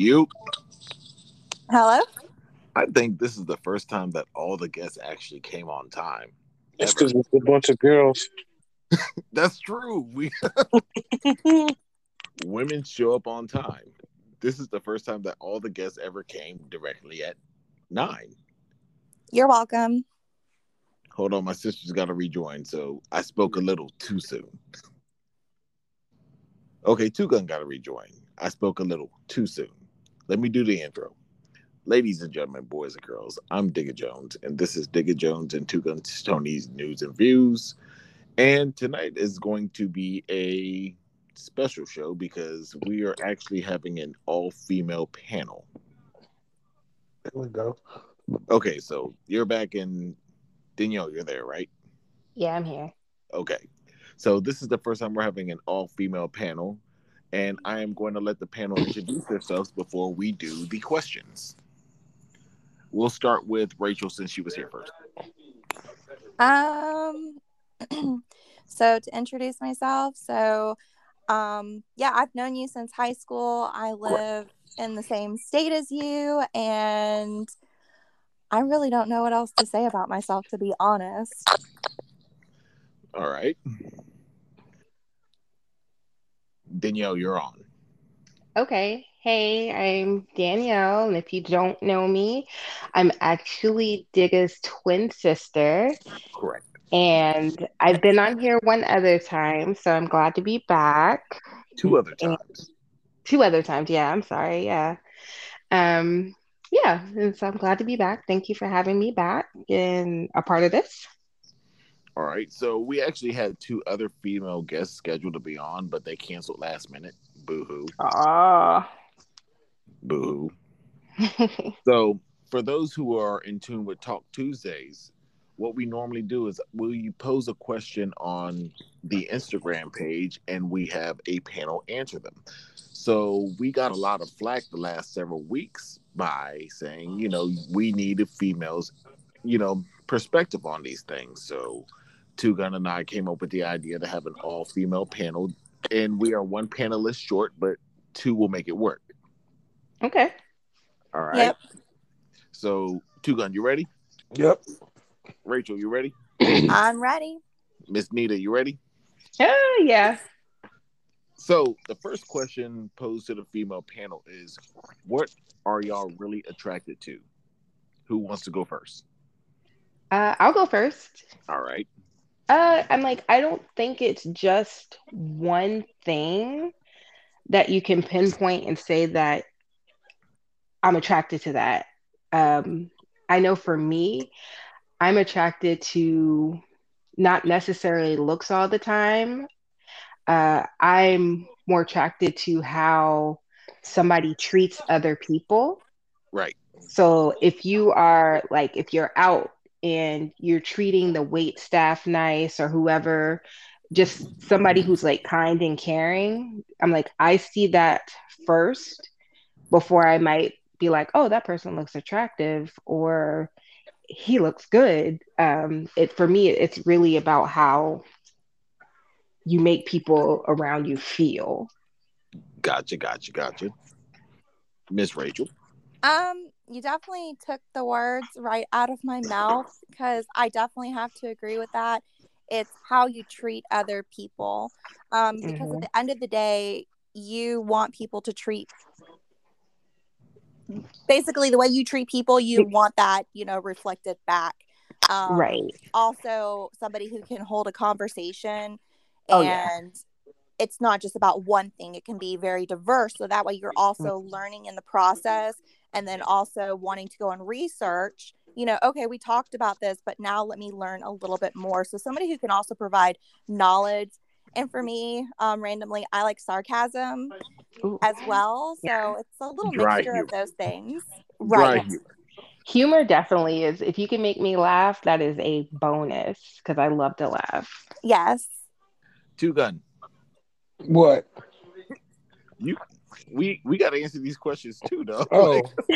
You. Hello. I think this is the first time that all the guests actually came on time. It's because it's a bunch of girls. That's true. We women show up on time. This is the first time that all the guests ever came directly at nine. You're welcome. Hold on, my sister's got to rejoin, so I spoke a little too soon. Okay, Two Gun got to rejoin. I spoke a little too soon. Let me do the intro. Ladies and gentlemen, boys and girls, I'm Digga Jones, and this is Digga Jones and Two Guns Tony's News and Views. And tonight is going to be a special show because we are actually having an all female panel. There we go. Okay, so you're back in Danielle, you're there, right? Yeah, I'm here. Okay. So this is the first time we're having an all female panel, and I am going to let the panel introduce themselves before we do the questions. We'll start with Rachel since she was here first. Um, so to introduce myself, so um, yeah, I've known you since high school. I live in the same state as you, and I really don't know what else to say about myself, to be honest. All right. Danielle, you're on. Okay. Hey, I'm Danielle, and if you don't know me, I'm actually Digga's twin sister, Correct. and I've been on here one other time, so I'm glad to be back. Two other And- times. Two other times, yeah, I'm sorry, yeah. Um, yeah, and so I'm glad to be back. Thank you for having me back and a part of this. All right. So we actually had two other female guests scheduled to be on, but they canceled last minute. Boo hoo. Ah. Boo hoo. So, for those who are in tune with Talk Tuesdays, what we normally do is will you pose a question on the Instagram page and we have a panel answer them. So, we got a lot of flack the last several weeks by saying, you know, we needed females, you know, perspective on these things. So, Two Gun and I came up with the idea to have an all female panel, and we are one panelist short, but two will make it work. Okay. All right. Yep. So, Two Gun, you ready? Yep. Rachel, you ready? I'm ready. Miss Nita, you ready? Oh, yeah. So, the first question posed to the female panel is What are y'all really attracted to? Who wants to go first? Uh, I'll go first. All right. Uh, I'm like, I don't think it's just one thing that you can pinpoint and say that I'm attracted to that. Um, I know for me, I'm attracted to not necessarily looks all the time. Uh, I'm more attracted to how somebody treats other people. Right. So if you are like, if you're out and you're treating the wait staff nice or whoever, just somebody who's like kind and caring, I'm like, I see that first before I might be like, oh, that person looks attractive or he looks good. Um, it for me, it's really about how you make people around you feel. Gotcha, gotcha, gotcha. Miss Rachel. Um, you definitely took the words right out of my mouth because I definitely have to agree with that. It's how you treat other people. Um, because Mhm. at the end of the day, you want people to treat basically the way you treat people, you want that, you know, reflected back. Um, right. also somebody who can hold a conversation Oh, yeah. and it's not just about one thing it can be very diverse so that way you're also learning in the process and then also wanting to go and research you know okay we talked about this but now let me learn a little bit more so somebody who can also provide knowledge and for me um, randomly i like sarcasm Ooh. as well so Yeah. it's a little Dry mixture humor. of those things Dry right humor. Humor definitely is. If you can make me laugh, that is a bonus because I love to laugh. yes Two Gun. What? You we we gotta answer these questions too, though. Oh.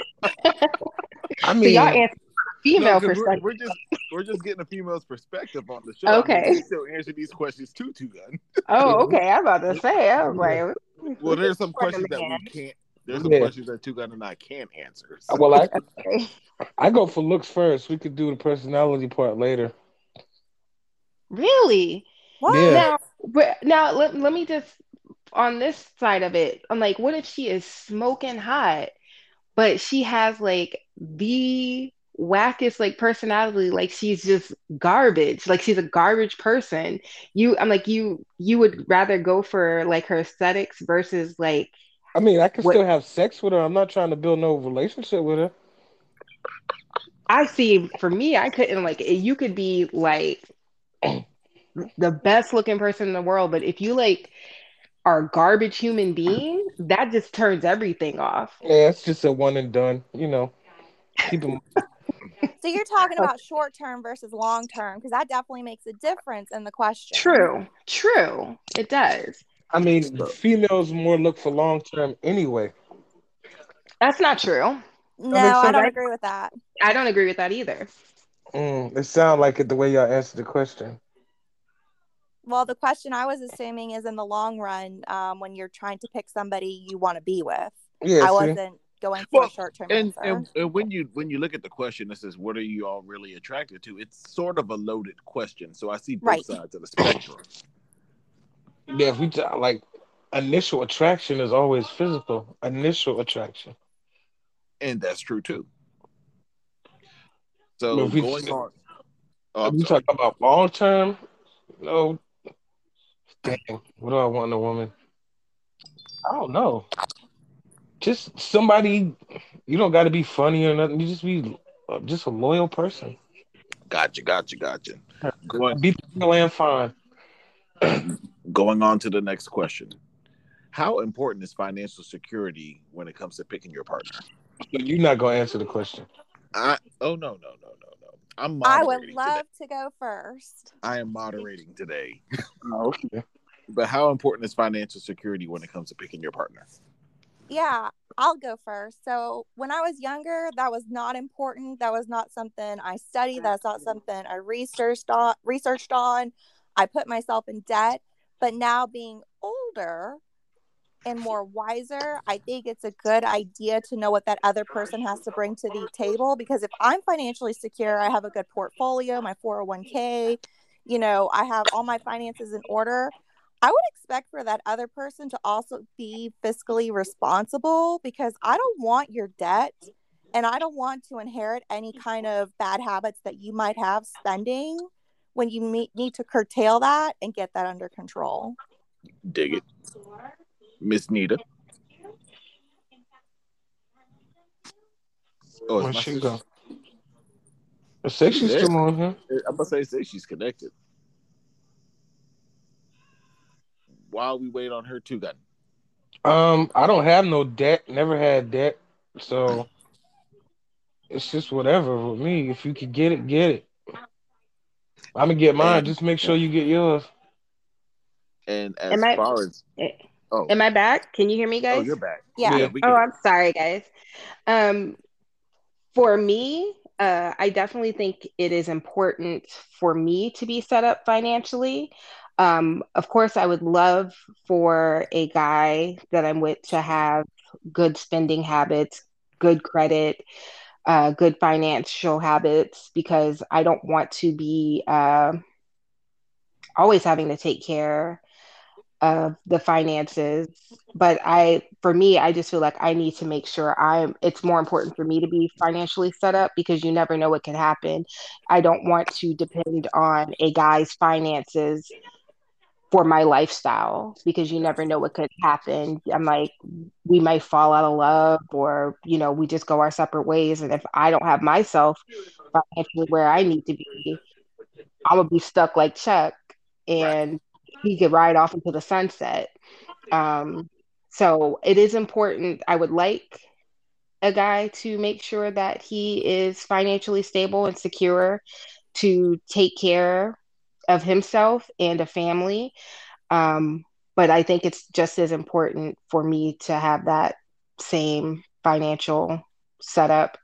I So mean, y'all answer female No, 'cause we're, perspective. we're just we're just getting a female's perspective on the show. I mean, Okay. we still answer these questions too, Two Gun. Oh, okay. I'm about to say. I was like, Well, there's some questions that we can't There's some Yeah. questions that Two Gun and I can't answer. so- Well, I Okay. I go for looks first. We could do the personality part later. Really? What? Yeah. Now, but now let, let me just on this side of it. I'm like, what if she is smoking hot, but she has like the wackest like personality, like she's just garbage, like she's a garbage person. You, I'm like, you you would rather go for like her aesthetics versus like I mean, I can What- still have sex with her. I'm not trying to build no relationship with her. I see for me, I couldn't like you could be like the best looking person in the world, but if you like are garbage human being, that just turns everything off. Yeah, it's just a one and done. You know, keep them. So you're talking about short term versus long term because that definitely makes a difference in the question. True, true. It does. I mean, females more look for long term anyway. That's not true. No, I don't right? agree with that. I don't agree with that either. Mm, it sounds like it the way y'all answered the question. Well, the question I was assuming is in the long run, um, when you're trying to pick somebody you want to be with. Yeah, I see? wasn't going for Well, a short term and, and and when you when you look at the question that says what are you all really attracted to it's sort of a loaded question so i see both Right. sides of the spectrum Yeah, if we talk, like initial attraction is always physical. Initial attraction. and that's true too so If we- going on oh, I'm we talk about long term, no. Dang, what do I want in a woman? I don't know. Just somebody. You don't got to be funny or nothing. You just be uh, just a loyal person. gotcha gotcha gotcha going, Be real and fine. going on to the next question how important is financial security when it comes to picking your partner You're not gonna answer the question. i oh no no no no no i'm I would love today. to go first. i am moderating today okay. But how important is financial security when it comes to picking your partner Yeah, I'll go first. So when I was younger, that was not important. That was not something I studied. That's not something I researched on. Researched on. I put myself in debt. But now being older and more wiser, I think it's a good idea to know what that other person has to bring to the table. Because if I'm financially secure, I have a good portfolio, my 401k, you know, I have all my finances in order. I would expect for that other person to also be fiscally responsible because I don't want your debt and I don't want to inherit any kind of bad habits that you might have spending when you meet, need to curtail that and get that under control. dig it miss nita oh Where'd she sister. go? I say she's Yeah. still on here. I'm gonna say, say she's connected. While we wait on her too, gun. Um, I don't have no debt. Never had debt, so it's just whatever with me. If you could get it, get it. I'm gonna get mine. And- Just make sure you get yours. And as Am I- far as oh, Am I back? Can you hear me, guys? oh, you're back. Yeah. we Oh, I'm sorry, guys. Um, for me, uh, I definitely think it is important for me to be set up financially. Um, of course, I would love for a guy that I'm with to have good spending habits, good credit, uh, good financial habits, because I don't want to be uh, always having to take care of the finances. But i for me i just feel like i need to make sure i'm it's more important for me to be financially set up because you never know what can happen. I don't want to depend on a guy's finances for my lifestyle because you never know what could happen. I'm like we might fall out of love or you know we just go our separate ways. And if i don't have myself financially where i need to be i'm gonna be stuck like chuck and he could ride off into the sunset. Um, so it is important. I would like a guy to make sure that he is financially stable and secure to take care of himself and a family. Um, but I think it's just as important for me to have that same financial setup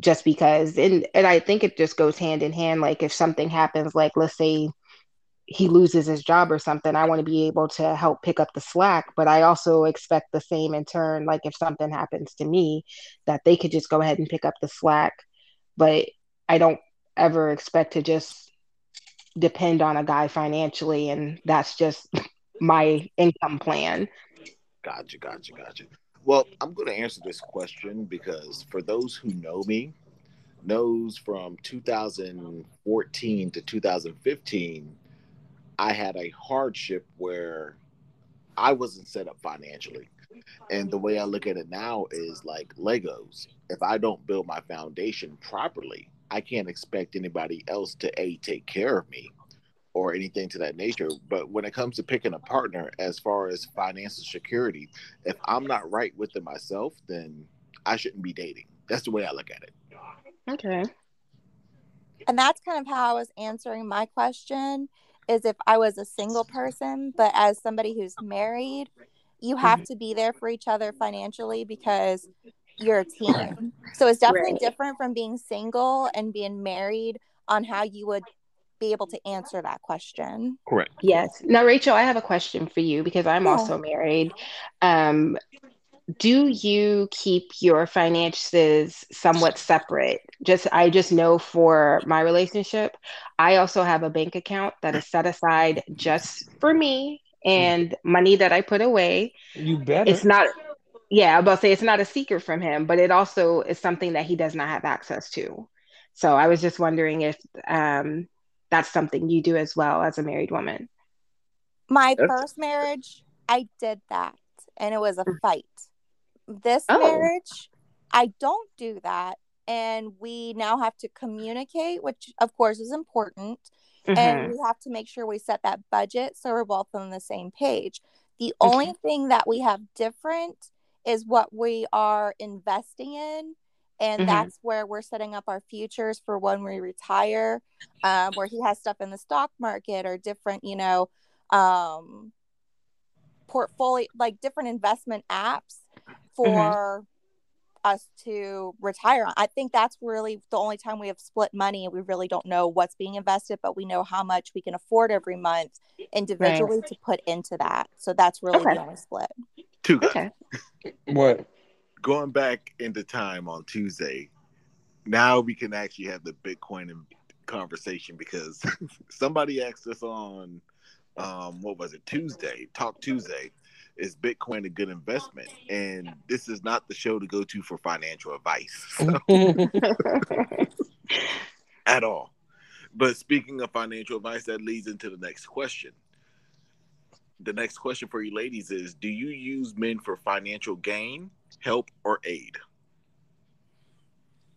just because and and I think it just goes hand in hand like if something happens like let's say he loses his job or something, I want to be able to help pick up the slack. But I also expect the same in turn, like if something happens to me, that they could just go ahead and pick up the slack. But I don't ever expect to just depend on a guy financially. And that's just my income plan. Gotcha, gotcha, gotcha. Well, I'm going to answer this question because for those who know me, knows from 2014 to 2015, I had a hardship where I wasn't set up financially. And the way I look at it now is like Legos. If I don't build my foundation properly, I can't expect anybody else to a take care of me or anything to that nature. But when it comes to picking a partner, as far as financial security, if I'm not right with it myself, then I shouldn't be dating. That's the way I look at it. Okay. And that's kind of how I was answering my question is if I was a single person, but as somebody who's married, you have mm-hmm. to be there for each other financially because you're a team. So it's definitely Right. different from being single and being married on how you would be able to answer that question. Correct. Yes. Now, Rachel, I have a question for you because I'm Yeah. also married. Um, do you keep your finances somewhat separate? Just I just know for my relationship, I also have a bank account that is set aside just for me and money that I put away. You better. It's not yeah, I'm about to say it's not a secret from him, but it also is something that he does not have access to. So I was just wondering if um, that's something you do as well as a married woman. My That's- first marriage, I did that and it was a fight. This Oh. marriage, I don't do that. And we now have to communicate, which of course is important. Mhm. and we have to make sure we set that budget so we're both on the same page. The only thing that we have different is what we are investing in. And Mhm. that's where we're setting up our futures for when we retire, um, where he has stuff in the stock market or different, you know, um, portfolio, like different investment apps for us to retire on. I think that's really the only time we have split money and we really don't know what's being invested, but we know how much we can afford every month individually to put into that. So that's really Okay. the only split. Two guys. Okay. What? Going back into time on Tuesday, now we can actually have the Bitcoin conversation because somebody asked us on um what was it Tuesday Talk Tuesday is Bitcoin a good investment and this is not the show to go to for financial advice so, at all but speaking of financial advice that leads into the next question the next question for you ladies is do you use men for financial gain help or aid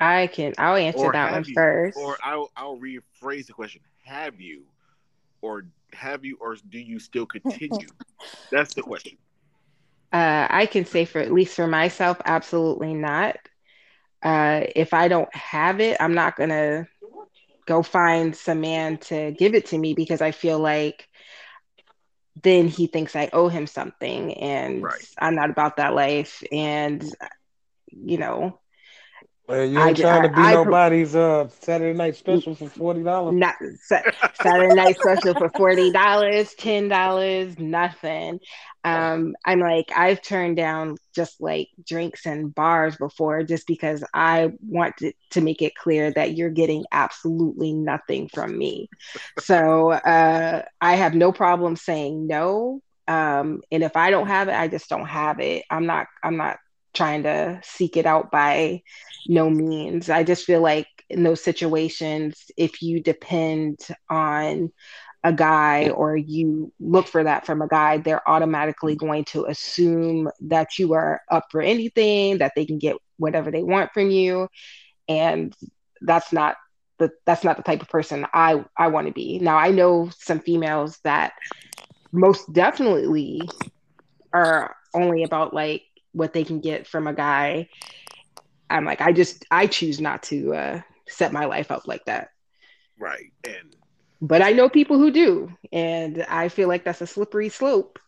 I can. I'll answer that have one you- first. Or I'll I'll rephrase the question: Have you, or have you, or do you still continue? That's the question. Uh, I can say for at least for myself, absolutely not. Uh, if I don't have it, I'm not gonna go find some man to give it to me because I feel like then he thinks I owe him something, and Right. I'm not about that life. And you know, Well, you ain't ju- trying to be I- nobody's uh Saturday night special for forty dollars. not Sa- Saturday night special for forty dollars, ten dollars, nothing. Um, I'm like I've turned down just like drinks and bars before, just because I want to, to make it clear that you're getting absolutely nothing from me. So uh, I have no problem saying no. Um, and if I don't have it, I just don't have it. I'm not. I'm not trying to seek it out by no means. I just feel like in those situations, if you depend on a guy or you look for that from a guy, they're automatically going to assume that you are up for anything, that they can get whatever they want from you. And that's not the that's not the type of person I, I want to be. Now I know some females that most definitely are only about like what they can get from a guy I'm like, I just I choose not to uh, set my life up like that. Right, and But I know people who do, and I feel like that's a slippery slope.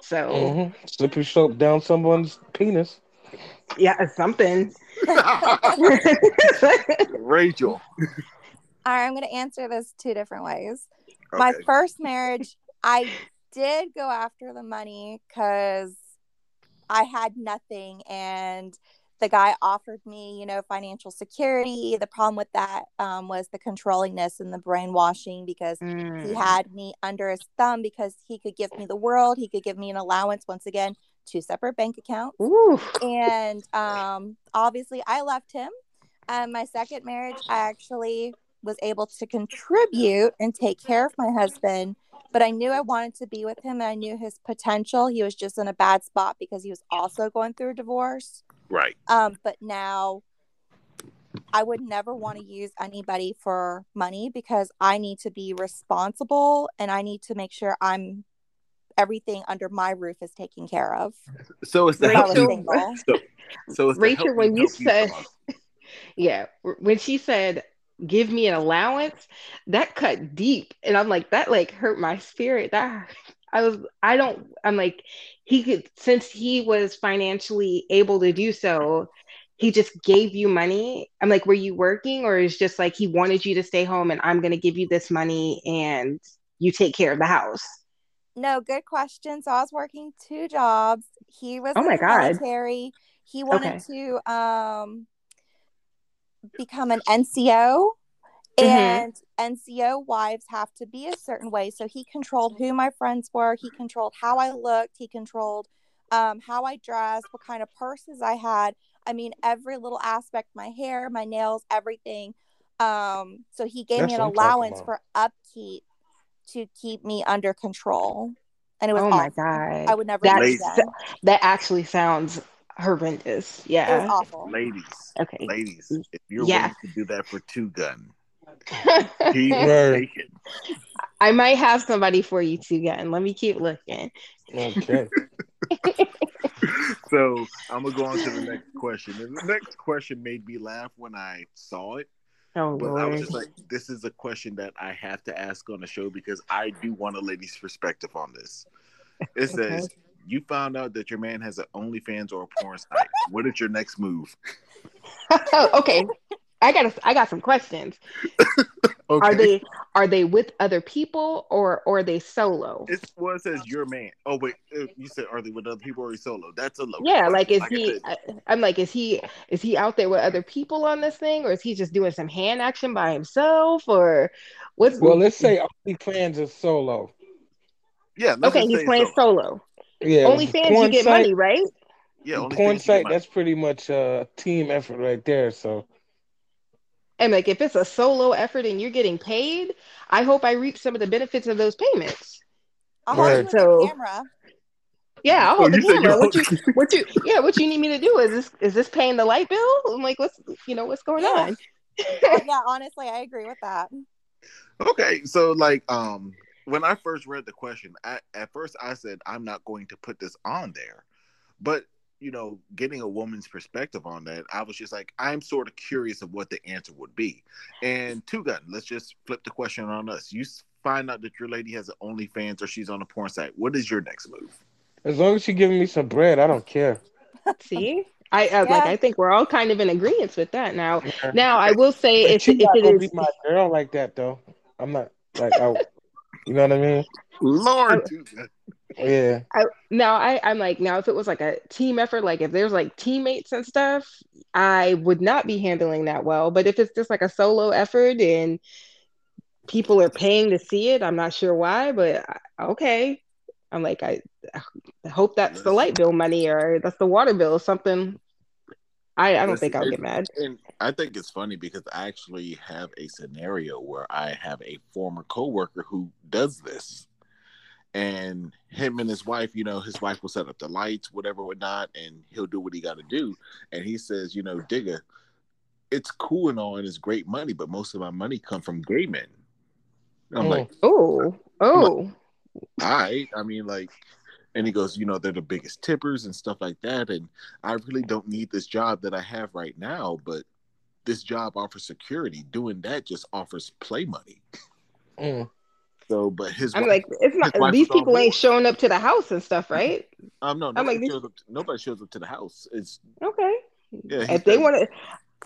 So Mm-hmm. Slippery slope down someone's penis. yeah, something. Rachel. All right, I'm going to answer this two different ways. My first marriage, I did go after the money because I had nothing and the guy offered me, you know, financial security. The problem with that um, was the controllingness and the brainwashing because he Mm. had me under his thumb because he could give me the world. He could give me an allowance. Once again, two separate bank accounts. Ooh. And um, obviously, I left him. Um, my second marriage, I actually was able to contribute and take care of my husband. But I knew I wanted to be with him and I knew his potential. He was just in a bad spot because he was also going through a divorce. Right. Um, but now I would never want to use anybody for money because I need to be responsible and I need to make sure I'm everything under my roof is taken care of. So it's the If I help you. So, so it's Rachel, help when me you said- clause. Yeah, when she said give me an allowance, that cut deep and I'm like that like hurt my spirit. That I was I don't I'm like he could since he was financially able to do so, he just gave you money. I'm like were you working or is just like he wanted you to stay home and I'm going to give you this money and you take care of the house. No, good question. So I was working two jobs. He was Oh my God. military. He wanted Okay. to um become an NCO. Mhm. And NCO wives have to be a certain way. So he controlled who my friends were. He controlled how I looked. He controlled um, how I dressed, what kind of purses I had. I mean, every little aspect, my hair, my nails, everything. Um, so he gave That's me an what I'm talking allowance for upkeep to keep me under control. And it was Oh my god. I would never do it That actually sounds horrendous. It was Yeah. awful. ladies, Okay. ladies, if you're Yeah. willing to do that for two gun, he will Word. take it. I might have somebody for you too, again. Let me keep looking. Okay. So I'm gonna go on to the next question. And the next question made me laugh when I saw it, Oh but I was just like, this is a question that I have to ask on the show because I do want a lady's perspective on this. It says, you found out that your man has an OnlyFans or a porn site. What is your next move? okay. I got I got some questions. Okay. Are they are they with other people or or are they solo? It's well, it says your man. Oh wait, uh, you said are they with other people or are you solo? That's a low. Yeah, like is I he I, I'm like is he is he out there with other people on this thing or is he just doing some hand action by himself or what's Well, let's say OnlyFans is solo. yeah. Let's Okay, he's playing solo. solo. Yeah. OnlyFans you get site- money, right? Yeah, only porn things site, that's pretty much a team effort right there. So And like if it's a solo effort and you're getting paid, I hope I reap some of the benefits of those payments. I'll hold you So- the camera. Yeah, I'll Oh, hold the camera. you What you what you yeah, what you need me to do? Is this is this paying the light bill? I'm like, what's you know, what's going Yeah. on? Uh, yeah, honestly, I agree with that. Okay, so like um when I first read the question, I, at first I said I'm not going to put this on there, but you know, getting a woman's perspective on that, I was just like, I'm sort of curious of what the answer would be. And two gun, let's just flip the question on us. You find out that your lady has an OnlyFans or she's on a porn site. What is your next move? as long as you're giving me some bread, I don't care. See? I, I like I think we're all kind of in agreement with that now. Now I will say But if you're if not it gonna is be my girl like that though. I'm not like I, you know what I mean? Lord, I- Yeah. I, now I, I'm like now if it was like a team effort, like if there's like teammates and stuff, I would not be handling that well. But if it's just like a solo effort and people are paying to see it, I'm not sure why, but I- okay. I'm like I, I hope that's the light bill money or that's the water bill or something. I, I don't Listen, think I'll get mad. And I think it's funny because I actually have a scenario where I have a former coworker who does this. And him and his wife, you know, his wife will set up the lights, whatever, whatnot, and he'll do what he got to do. And he says, you know, Digga, it's cool and all, and it's great money, but most of my money come from gay men. I'm Mm. like, Oh, oh, all right. I mean, like, and he goes, you know, they're the biggest tippers and stuff like that. And I really don't need this job that I have right now, but this job offers security. Doing that just offers play money. Mm. So, but his I'm wife- like, it's not these people ain't showing up to the house and stuff, right? um, no, I'm like, nobody, shows up, nobody shows up to the house. It's Okay. yeah. If they want to,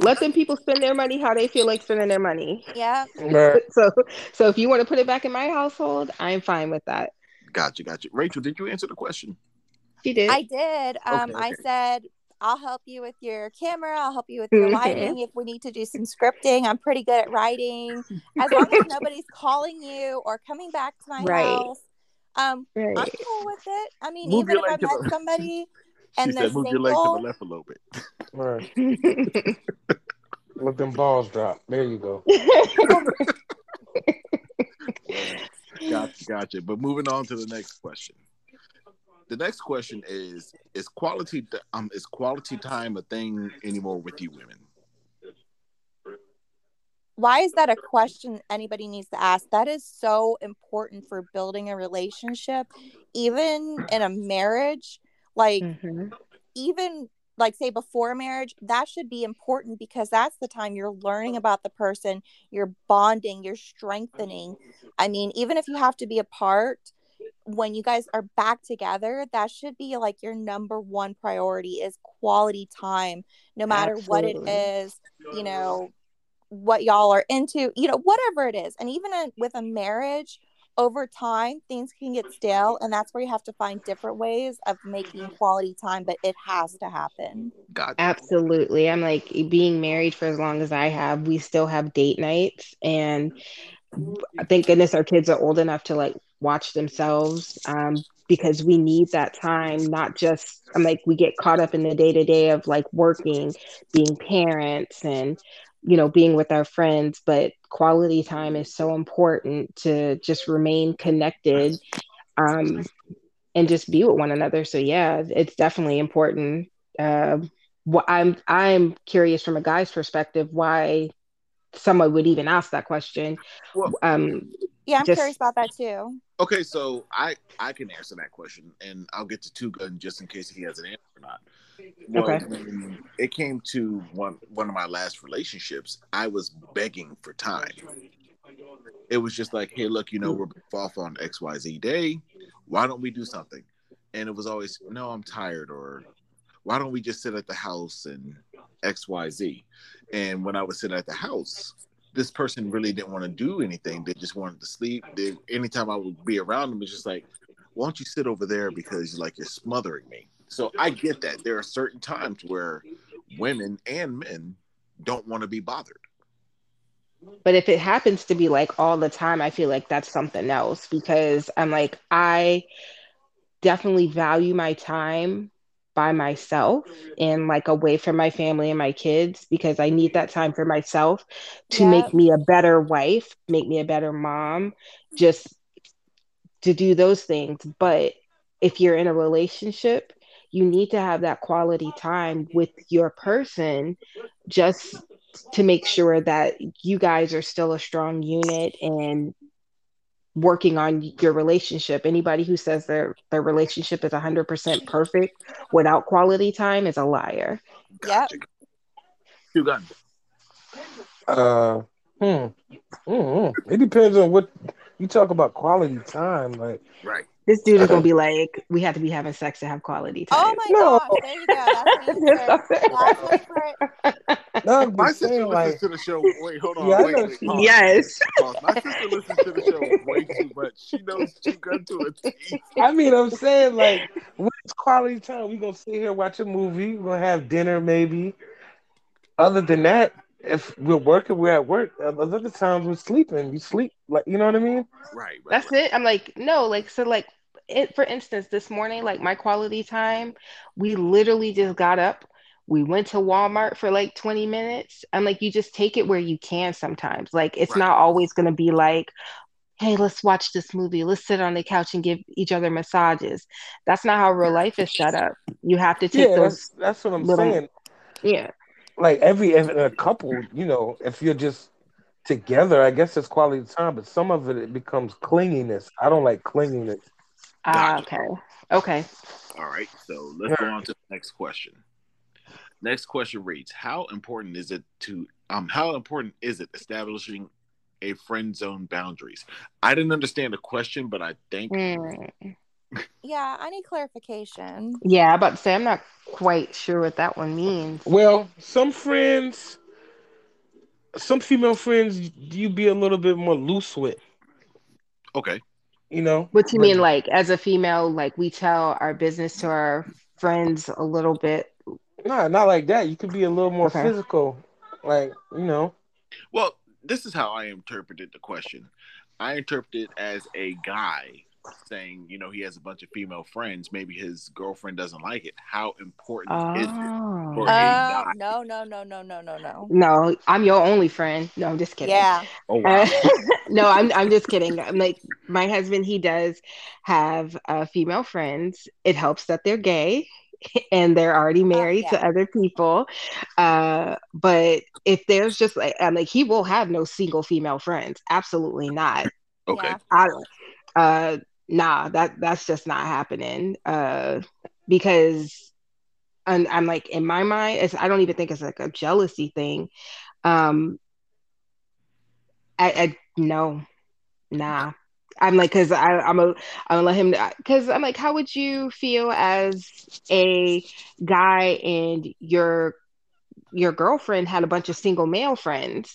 let them people spend their money how they feel like spending their money. Yeah. So, so if you want to put it back in my household, I'm fine with that. Gotcha, gotcha. Rachel, did you answer the question? She did. I did. Um, Okay, I said I'll help you with your camera. I'll help you with your Mhm. lighting. If we need to do some scripting, I'm pretty good at writing. As long as nobody's calling you or coming back to my Right. house, um, I'm right. cool with it. I mean, Move even if I leg met the- somebody She And they're said, "Move your leg to the left a little bit." Right. Let them balls drop. There you go. Gotcha, gotcha. But moving on to the next question. The next question is: Is quality um is quality time a thing anymore with you women? why is that a question anybody needs to ask? That is so important for building a relationship, even in a marriage. Like, Mhm. even like say before marriage that should be important because that's the time you're learning about the person you're bonding you're strengthening. I mean even if you have to be apart when you guys are back together that should be like your number one priority is quality time no matter what it is you know what y'all are into you know whatever it is. And even in, with a marriage over time things can get stale and that's where you have to find different ways of making quality time but it has to happen Gotcha. Absolutely. I'm like being married for as long as I have, we still have date nights. And thank goodness our kids are old enough to like watch themselves um, because we need that time, not just, I'm like, we get caught up in the day to day of like working, being parents, and, you know, being with our friends. But quality time is so important to just remain connected um, and just be with one another. So, yeah, it's definitely important. Uh, what I'm I'm curious from a guy's perspective why someone would even ask that question. Well- Um, Yeah, I'm Just- curious about that too. Okay, so I I can answer that question, and I'll get to two gun just in case he has an answer or not. Okay. it came to one one of my last relationships, I was begging for time. It was just like, hey, look, you know, we're off on X Y Z day. Why don't we do something? And it was always, no, I'm tired, or why don't we just sit at the house and X Y Z? And when I was sitting at the house, this person really didn't want to do anything. They just wanted to sleep. They, anytime I would be around them, it's just like, why don't you sit over there because like you're smothering me. So I get that. There are certain times where women and men don't want to be bothered. but if it happens to be like all the time, I feel like that's something else because I'm like, I definitely value my time by myself and like away from my family and my kids because I need that time for myself to Yep. make me a better wife, make me a better mom, just to do those things. But if you're in a relationship, you need to have that quality time with your person just to make sure that you guys are still a strong unit and working on your relationship. Anybody who says their their relationship is 100% perfect without quality time is a liar. Gotcha. Two gun. Uh, hmm. Mm-mm. It depends on what you talk about quality time. Like, Right. This dude is gonna be like, we have to be having sex to have quality time. Oh my No. gosh, there you go. That's the That's no, I'm My sister saying, listens like, to the show. Wait, hold on. Yeah, wait, wait, she- pause, yes. pause. My sister listens to the show way too much. She knows two gun to a T. I mean, I'm saying, like, when it's quality time, we gonna sit here watch a movie. We're gonna have dinner, maybe. Other than that, if we're working, we're at work. Other times we're sleeping. You sleep, like, you know what I mean? Right. right That's right. it. I'm like, no, like so like it for instance, this morning, like my quality time, we literally just got up. We went to Walmart for like 20 minutes. I'm like, you just take it where you can sometimes. Like it's Right. not always gonna be like, hey, let's watch this movie. Let's sit on the couch and give each other massages. That's not how real life is set up. You have to take Yeah, those that's that's what I'm little- saying. yeah. Like every in a couple, you know, if you're just together, I guess it's quality time. But some of it, it becomes clinginess. I don't like clinginess. Ah, Gotcha. okay. Okay. All right. So let's go on to the next question. Next question reads: How important is it to um? How important is it establishing a friend zone boundaries? I didn't understand the question, but I think Hmm. Yeah, I need clarification. Yeah, I'm about to say I'm not quite sure what that one means. Well, some friends some female friends you be a little bit more loose with. Okay. You know. What you mean, like as a female, like we tell our business to our friends a little bit? Nah, not like that. You could be a little more Okay. physical. Like, you know. Well, this is how I interpreted the question. I interpreted it as a guy saying, you know, he has a bunch of female friends. Maybe his girlfriend doesn't like it. How important is it? Oh. For- Oh guy. no no no no no no no. No, I'm your only friend. No, I'm just kidding. Yeah. Oh wow. Uh, no, I'm I'm just kidding. I'm like my husband. He does have uh, female friends. It helps that they're gay and they're already married to yeah. other people. Uh, but if there's just like I'm like he will have no single female friends. Absolutely not. Okay. Yeah. I uh nah that that's just not happening. Uh, because. And I'm like in my mind, it's, I don't even think it's like a jealousy thing. Um, I, I no, nah. I'm like, cause I, I'm a, I'm gonna let him, cause I'm like, how would you feel as a guy and your, your girlfriend had a bunch of single male friends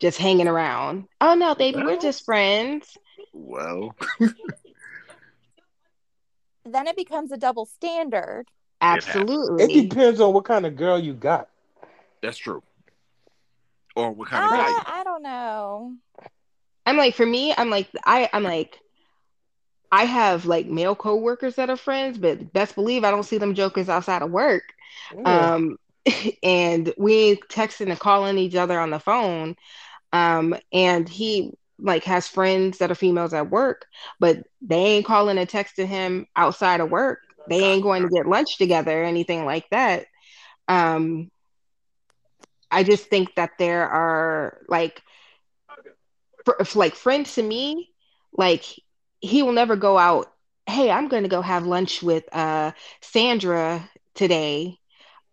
just hanging around? Oh no, baby, we're just friends. Well, Then it becomes a double standard. Absolutely. It depends on what kind of girl you got. that's true. Or what kind of guy? I, I don't know. I'm like, for me, I'm like, I, I'm like, I have like male coworkers that are friends, but best believe I don't see them jokers outside of work. Yeah. um and we ain't texting and calling each other on the phone um and he like has friends that are females at work but they ain't calling and texting him outside of work they ain't going to get lunch together or anything like that um i just think that there are like like friends to me like he will never go out hey i'm going to go have lunch with uh sandra today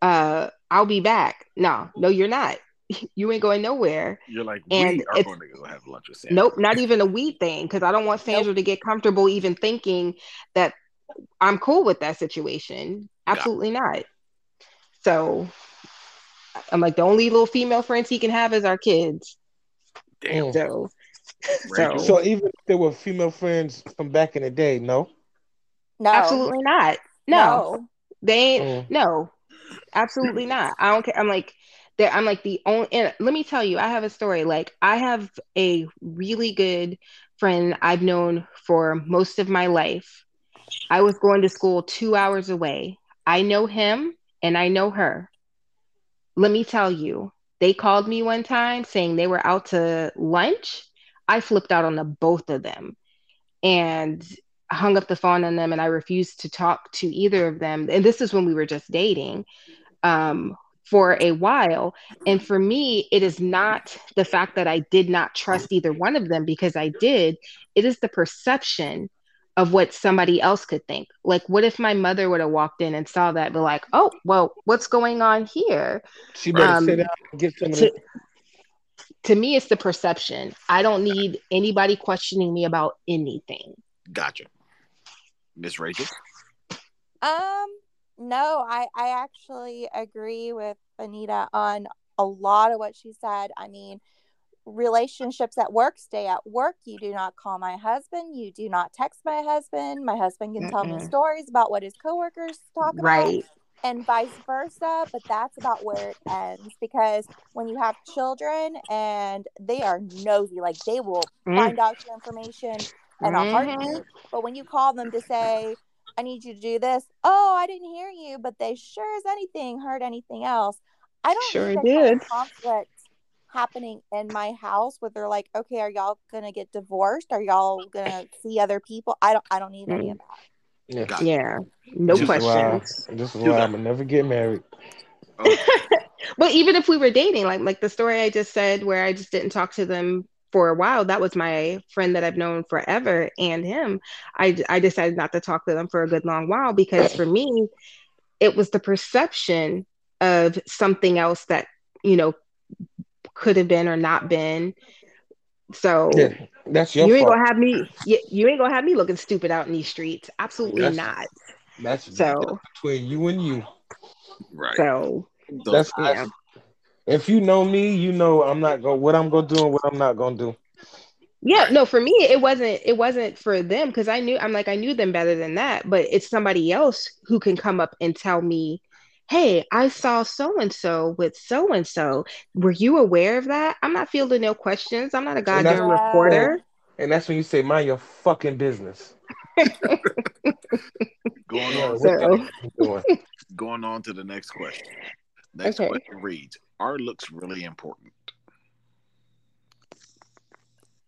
uh I'll be back. No, no, you're not. You ain't going nowhere. You're like, And we are going to go have lunch with Sandra. Nope, not even a we thing. Because I don't want Sandra to get comfortable even thinking that I'm cool with that situation. Absolutely not. So I'm like the only little female friends he can have is our kids. Damn. So so- So even if there were female friends from back in the day, no. No. absolutely not. No, they ain't. Mm. No, absolutely not. I don't care. I'm like, there. I'm like the only. And let me tell you, I have a story. Like, I have a really good friend I've known for most of my life. I was going to school two hours away. I know him and I know her. Let me tell you, they called me one time saying they were out to lunch. I flipped out on the both of them and hung up the phone on them and I refused to talk to either of them. And this is when we were just dating um, for a while. And for me, it is not the fact that I did not trust either one of them because I did. It is the perception of what somebody else could think. Like, what if my mother would have walked in and saw that, be like, oh, well, what's going on here? She better Um, sit down and get some to, the to me, it's the perception. I don't need anybody questioning me about anything. Gotcha. Miss Rachel. Um, no, I I actually agree with Anita on a lot of what she said. I mean, relationships at work stay at work. You do not call my husband. You do not text my husband. My husband can tell me stories about what his coworkers talk about Right. and vice versa. But that's about where it ends because when you have children and they are nosy, like they will Mm. find out your information in a Mhm. heartbeat. But when you call them to say, I need you to do this, oh, I didn't hear you, but they sure as anything heard anything else. I don't Sure need that kind of did. conflict happening in my house where they're like, okay, are y'all gonna get divorced? Are y'all gonna see other people? I don't I don't need any of mm. that. yeah. Yeah. No This is why- questions. This is why. I'm gonna never get married. Okay. Oh. But even if we were dating, like like the story I just said where I just didn't talk to them for a while, that was my friend that I've known forever and him. I I decided not to talk to them for a good long while because for me, it was the perception of something else that, you know, could have been or not been. So Yeah, that's your you ain't fault. gonna have me you, you ain't gonna have me looking stupid out in these streets. Absolutely Yes. not. That's So that's between you and you. Right. so So That's yeah. If you know me, you know I'm not going what I'm gonna do and what I'm not gonna do. Yeah, no, for me it wasn't it wasn't for them because I knew I'm like I knew them better than that, but it's somebody else who can come up and tell me, "Hey, I saw so and so with so and so. Were you aware of that?" I'm not fielding no questions. I'm not a goddamn Yeah. reporter. And that's when you say, mind your fucking business. Going on, So- the fuck you doing? going on to the next question. Next Okay. question reads: Are looks really important?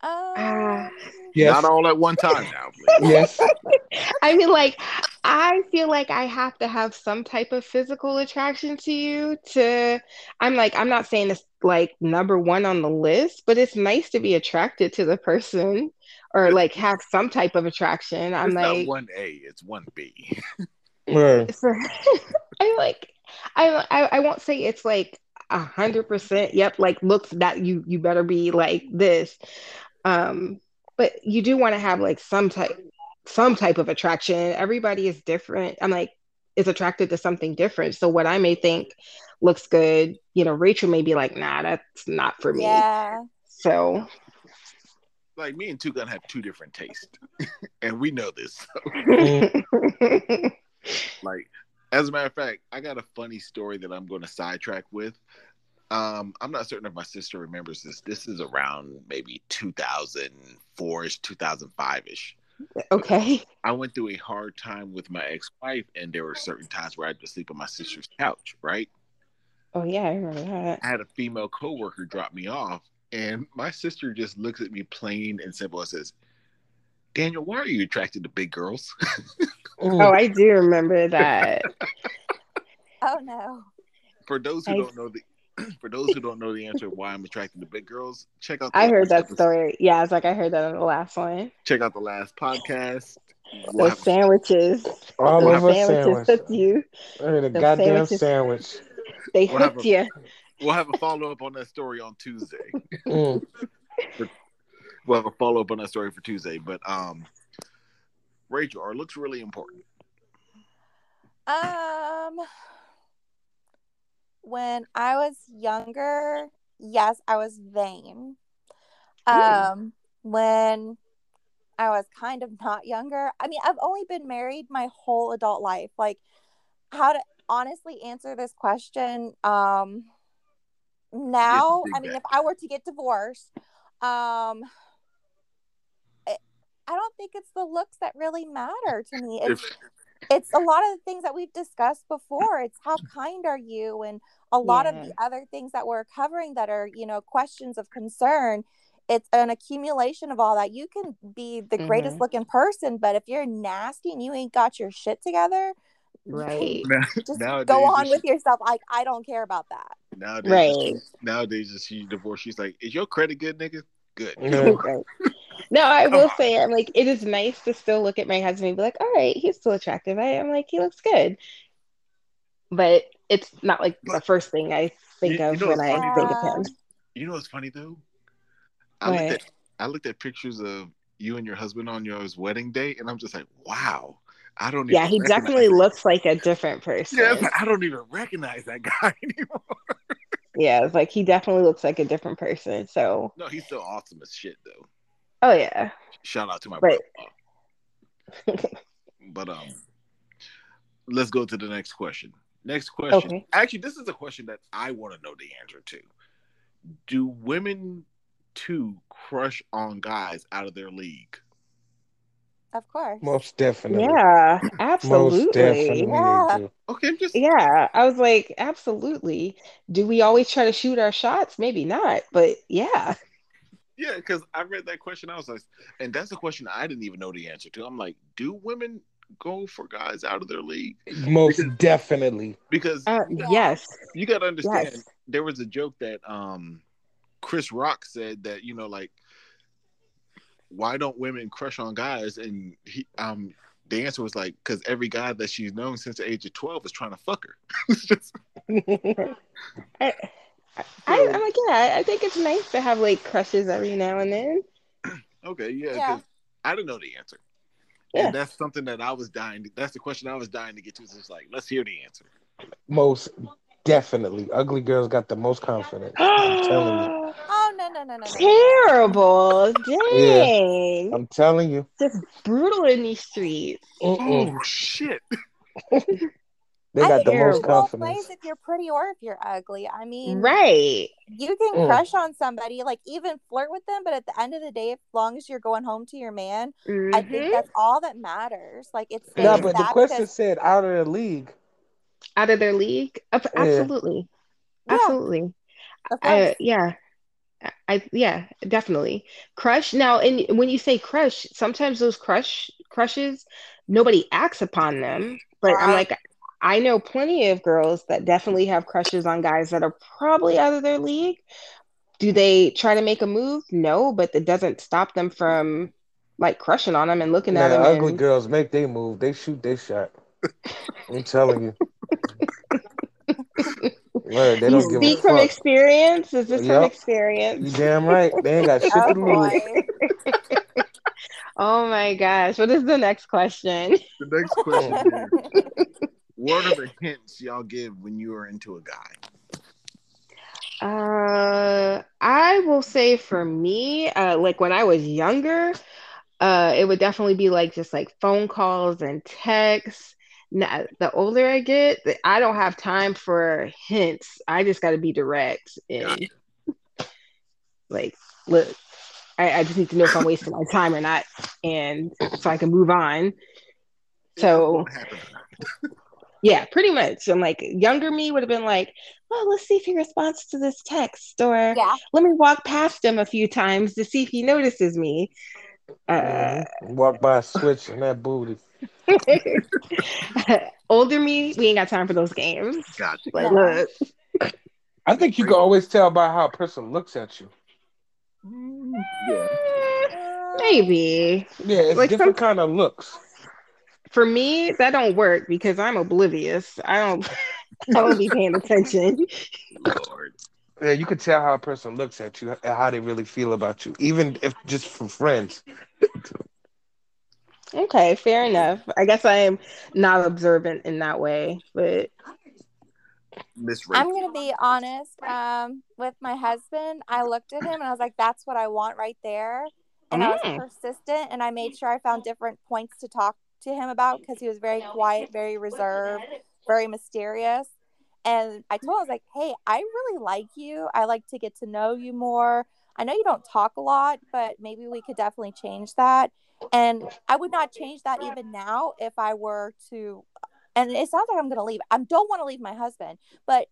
Um, Yes. Not all at one time now, please. Yes. I mean, like, I feel like I have to have some type of physical attraction to you to, I'm like, I'm not saying it's like number one on the list, but it's nice to be attracted to the person or like have some type of attraction. I'm it's not like, one A, it's one B. Word. for, I like, I, I, I won't say it's like a hundred percent. Yep. Like looks that you, you better be like this. Um, but you do want to have like some type some type of attraction everybody is different i'm like is attracted to something different so what i may think looks good you know rachel may be like nah that's not for me yeah. so Like me and Two Gun have two different tastes, and we know this. like, as a matter of fact, I got a funny story that I'm going to sidetrack with. Um, I'm not certain if my sister remembers this. This is around maybe 2004 ish, 2005 ish. okay I went through a hard time with my ex-wife, and there were certain times where I had to sleep on my sister's couch. Right? oh yeah i remember that I had a female coworker drop me off, and my sister just looks at me plain and simple and says, "Daniel, why are you attracted to big girls?" oh i do remember that Oh no. for those who I- don't know the for those who don't know the answer why I'm attracted to big girls, check out. The i heard that last- story yeah it's like i heard that on the last one Check out the last podcast. We'll those sandwiches All We'll over sandwiches sandwich. hooked you I had a Those goddamn sandwiches. sandwich. they We'll hooked a- you we'll have a follow up on that story on Tuesday. Mm. We'll have a follow up on that story for Tuesday. But um, Rachel, our looks really important. Um, when I was younger, yes, I was vain. Um, when I was kind of not younger, I mean, I've only been married my whole adult life. Like, how to honestly answer this question? Um, now, I mean, that. if I were to get divorced, um, I I don't think it's the looks that really matter to me. It's If it's a lot of the things that we've discussed before it's how kind are you and a lot of the other things that we're covering that are you know questions of concern it's an accumulation of all that you can be the greatest Mhm. looking person but if you're nasty and you ain't got your shit together you can right just nowadays, go on with she- yourself like i don't care about that nowadays, Right. nowadays, if she divorced, she's like, "Is your credit good, nigga? Good." Yeah. Right. No, I Come will say, I'm like, it is nice to still look at my husband and be like, all right, he's still attractive. I, I'm like, he looks good. But it's not like the first thing I think You- you of know when I funny, think of him. You know what's funny though? I What? looked at I looked at pictures of you and your husband on your wedding day, and I'm just like, wow. I don't. Yeah, he definitely looks like a different person. Yeah, like, I don't even recognize that guy anymore. Yeah, it's like he definitely looks like a different person. So, No, he's still awesome as shit though. Oh yeah. Shout out to my Right. brother. But um, let's go to the next question. Next question. Okay. Actually, this is a question that I want to know the answer to. Do women too crush on guys out of their league? of course Most definitely. Yeah, Most absolutely. definitely Yeah. Okay, I'm just Yeah, I was like, absolutely. Do we always try to shoot our shots? Maybe not, but yeah. Yeah, because I read that question. I was like, and that's a question I didn't even know the answer to. I'm like, do women go for guys out of their league? Most definitely. Because Uh, yes. you got to understand, Yes. there was a joke that um, Chris Rock said that you know, like, why don't women crush on guys? And he, um, the answer was like, because every guy that she's known since the age of twelve is trying to fuck her. It's just- I, I, I'm like, yeah, I think it's nice to have like crushes every now and then. okay, yeah, Yeah. 'cause I didn't know the answer. Yeah. And that's something that I was dying. To, that's the question I was dying to get to. So it's like, let's hear the answer. Most Definitely, ugly girls got the most confidence. I'm telling you. Oh no no no no. no. Terrible. Dang. I'm telling you. Just brutal in these streets. Mm-mm. Oh shit! They I got the think most it confidence. ways if you're pretty or if you're ugly. I mean, Right. you can Mm. crush on somebody, like even flirt with them, but at the end of the day, as long as you're going home to your man, I think Mhm. that's all that matters. Like it's No, No, but the question because- said out of the league. Out of their league? Ab- Yeah. Absolutely. Yeah. Absolutely. Uh, yeah. I yeah, definitely. Crush. Now, and when you say crush, sometimes those crush crushes, nobody acts upon them. But I'm like, I know plenty of girls that definitely have crushes on guys that are probably out of their league. Do they try to make a move? No, but it doesn't stop them from like crushing on them and looking at Man, them. ugly and- girls make they move. They shoot their shot. I'm telling you. Word, they you don't give speak a from fuck. experience? Is this from experience? You damn right. They ain't got shit Oh to lose. Oh my gosh. What is the next question? The next question is: What are the hints y'all give when you are into a guy? Uh, I will say for me, uh, like when I was younger, uh, it would definitely be like just like phone calls and texts. Now, the older I get, I don't have time for hints. I just got to be direct and like, look, I, I just need to know if I'm wasting my time or not, and so I can move on. So? yeah, pretty much. I'm like younger me would have been like, oh, let's see if he responds to this text, or yeah. let me walk past him a few times to see if he notices me. Uh, Mhm. Walk by a switch and that booty. older me, we ain't got time for those games. Gotcha. Like, look, I think you can always tell by how a person looks at you. Yeah. maybe Yeah, it's Like different some- kind of looks. For me that don't work because I'm oblivious. I don't, I don't be paying attention. Lord. Yeah, you can tell how a person looks at you how they really feel about you, even if just for friends. Okay, fair enough. I guess I am not observant in that way, but I'm gonna be honest. Um, with my husband, I looked at him and I was like, "That's what I want right there." And I was Mm. persistent, and I made sure I found different points to talk to him about because he was very quiet, very reserved, very mysterious. And I told him, I was like, "Hey, I really like you. I like to get to know you more. I know you don't talk a lot, but maybe we could definitely change that." And I would not change that even now if I were to. And it sounds like I'm going to leave. I don't want to leave my husband, but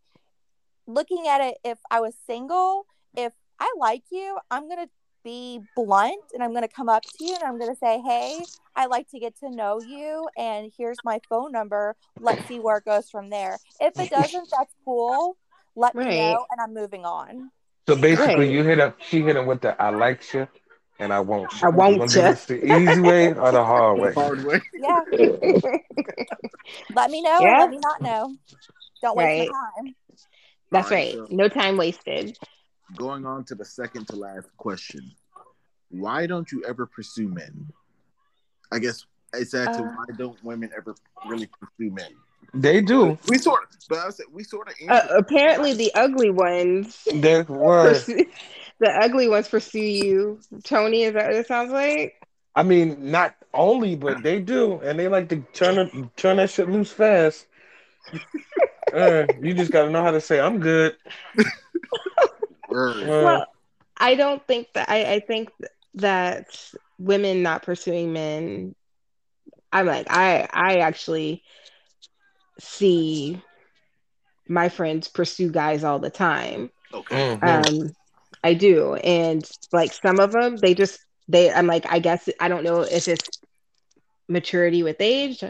looking at it, if I was single, if I like you, I'm going to be blunt and I'm going to come up to you and I'm going to say, Hey, I like to get to know you. And here's my phone number. Let's see where it goes from there. If it doesn't, that's cool. Let me know and I'm moving on. So basically, Right. you hit up, she hit him with the "I like you" and "I want you." I want You gonna ya. the easy way or the hard way? Hard way. Yeah. Let me know Yeah. or let me not know. Don't waste my time. That's All right, right. No time wasted. Going on to the second to last question. Why don't you ever pursue men? I guess it's actually Uh. why don't women ever really pursue men? They do. We sort of, but I said we sort of. Uh, apparently, the ugly ones They were. pursue, the ugly ones pursue you. Tony, is that what it sounds like? I mean, not only, but they do, and they like to turn turn that shit loose fast. Uh, you just gotta know how to say, "I'm good." Word. Well, I don't think that. I, I think that women not pursuing men. I'm like I. I actually see my friends pursue guys all the time. Okay. mhm. Um, I do, and like some of them, they just they. I'm like, I guess I don't know if it's maturity with age.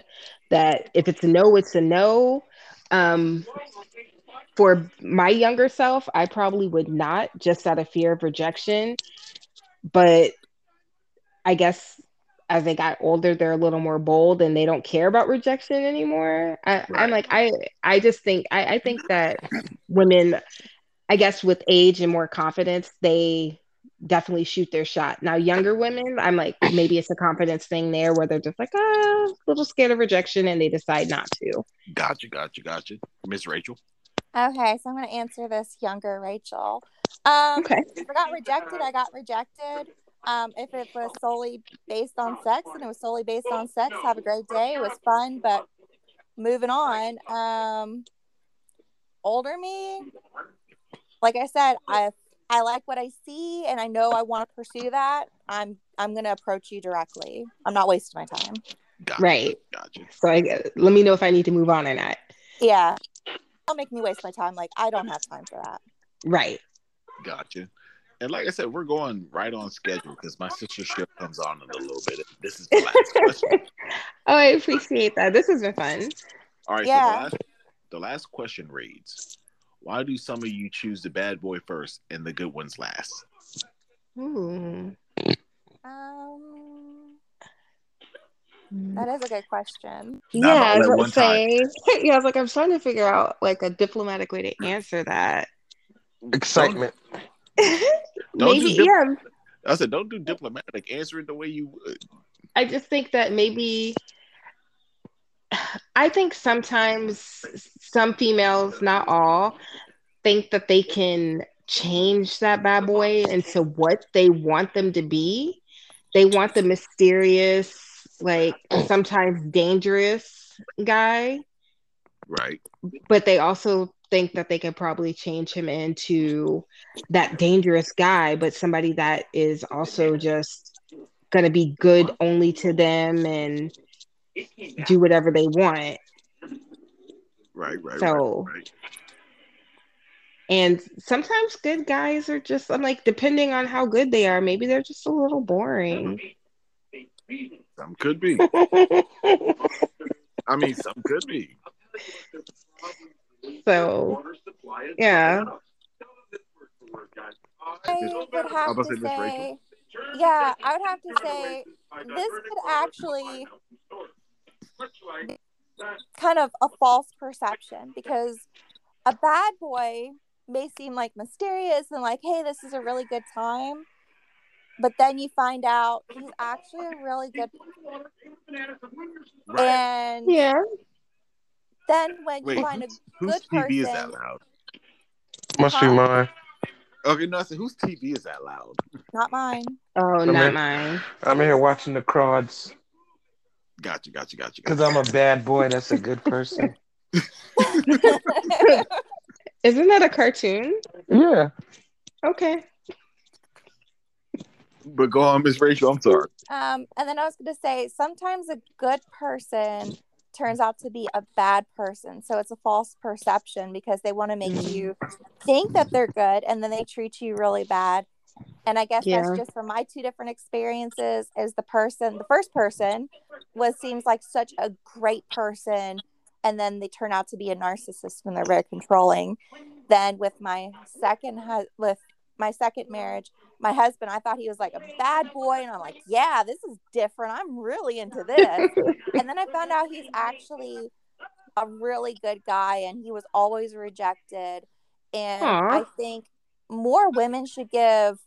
That if it's a no, it's a no. Um, for my younger self, I probably would not, just out of fear of rejection. But I guess as they got older, they're a little more bold and they don't care about rejection anymore. I, I'm Right. like, I, I just think, I, I think that women, I guess, with age and more confidence, they definitely shoot their shot. Now, younger women, I'm like, maybe it's a confidence thing there where they're just like, ah, a little scared of rejection and they decide not to. Gotcha, gotcha, gotcha. Miss Rachel. Okay, so I'm going to answer this younger Rachel. Um, Okay. If I got rejected, I got rejected. Um, if it was solely based on sex and it was solely based on sex, have a great day. It was fun, but moving on. Um, older me, like I said, I I like what I see and I know I want to pursue that. I'm I'm gonna approach you directly. I'm not wasting my time. Gotcha. Right. Gotcha. So I let me know if I need to move on or not. Yeah. Don't make me waste my time. Like I don't have time for that. Right. Gotcha. And like I said, we're going right on schedule because my sister ship comes on in a little bit. This is the last question. Oh, I appreciate that. This has been fun. All right. Yeah. So the last, the last question reads Why do some of you choose the bad boy first and the good ones last? Ooh. Um, Mm. that is a good question. Nah, yeah, I was about say. yeah, I was like, I'm trying to figure out like a diplomatic way to answer that. Excitement. Maybe, do dip- yeah. I said, don't do diplomatic. Answer it the way you would. I just think that maybe I think sometimes some females, not all, think that they can change that bad boy into what they want them to be. They want the mysterious, like sometimes dangerous guy, Right. but they also think that they can probably change him into that dangerous guy, but somebody that is also just going to be good only to them and do whatever they want. Right. Right. So- right, right. And sometimes good guys are just, I'm like, depending on how good they are, maybe they're just a little boring. Some could be. I mean, some could be. so, yeah. I would have to to say say, yeah, I would have to say this could actually kind of a false perception because a bad boy may seem like mysterious and like, hey, this is a really good time. But then you find out he's actually a really good Right. and Yeah. then when Wait, you find a whose, whose good TV is that loud? Must be mine. Okay, no, I said, whose TV is that loud? not mine. Oh, Come not here. mine. I'm here watching the crowds Gotcha, gotcha, gotcha. because gotcha. I'm a bad boy. That's a good person. Isn't that a cartoon? yeah. Okay. But go on, Miss Rachel. I'm sorry. Um, and then I was going to say sometimes a good person turns out to be a bad person. So it's a false perception because they want to make you think that they're good and then they treat you really bad. And I guess Yeah. that's just from my two different experiences is the person, the first person was seems like such a great person and then they turn out to be a narcissist when they're very controlling. Then with my second hu- with my second marriage, my husband, I thought he was like a bad boy, and I'm like, yeah, this is different. I'm really into this. and then I found out he's actually a really good guy, and he was always rejected. And Aw. I think more women should give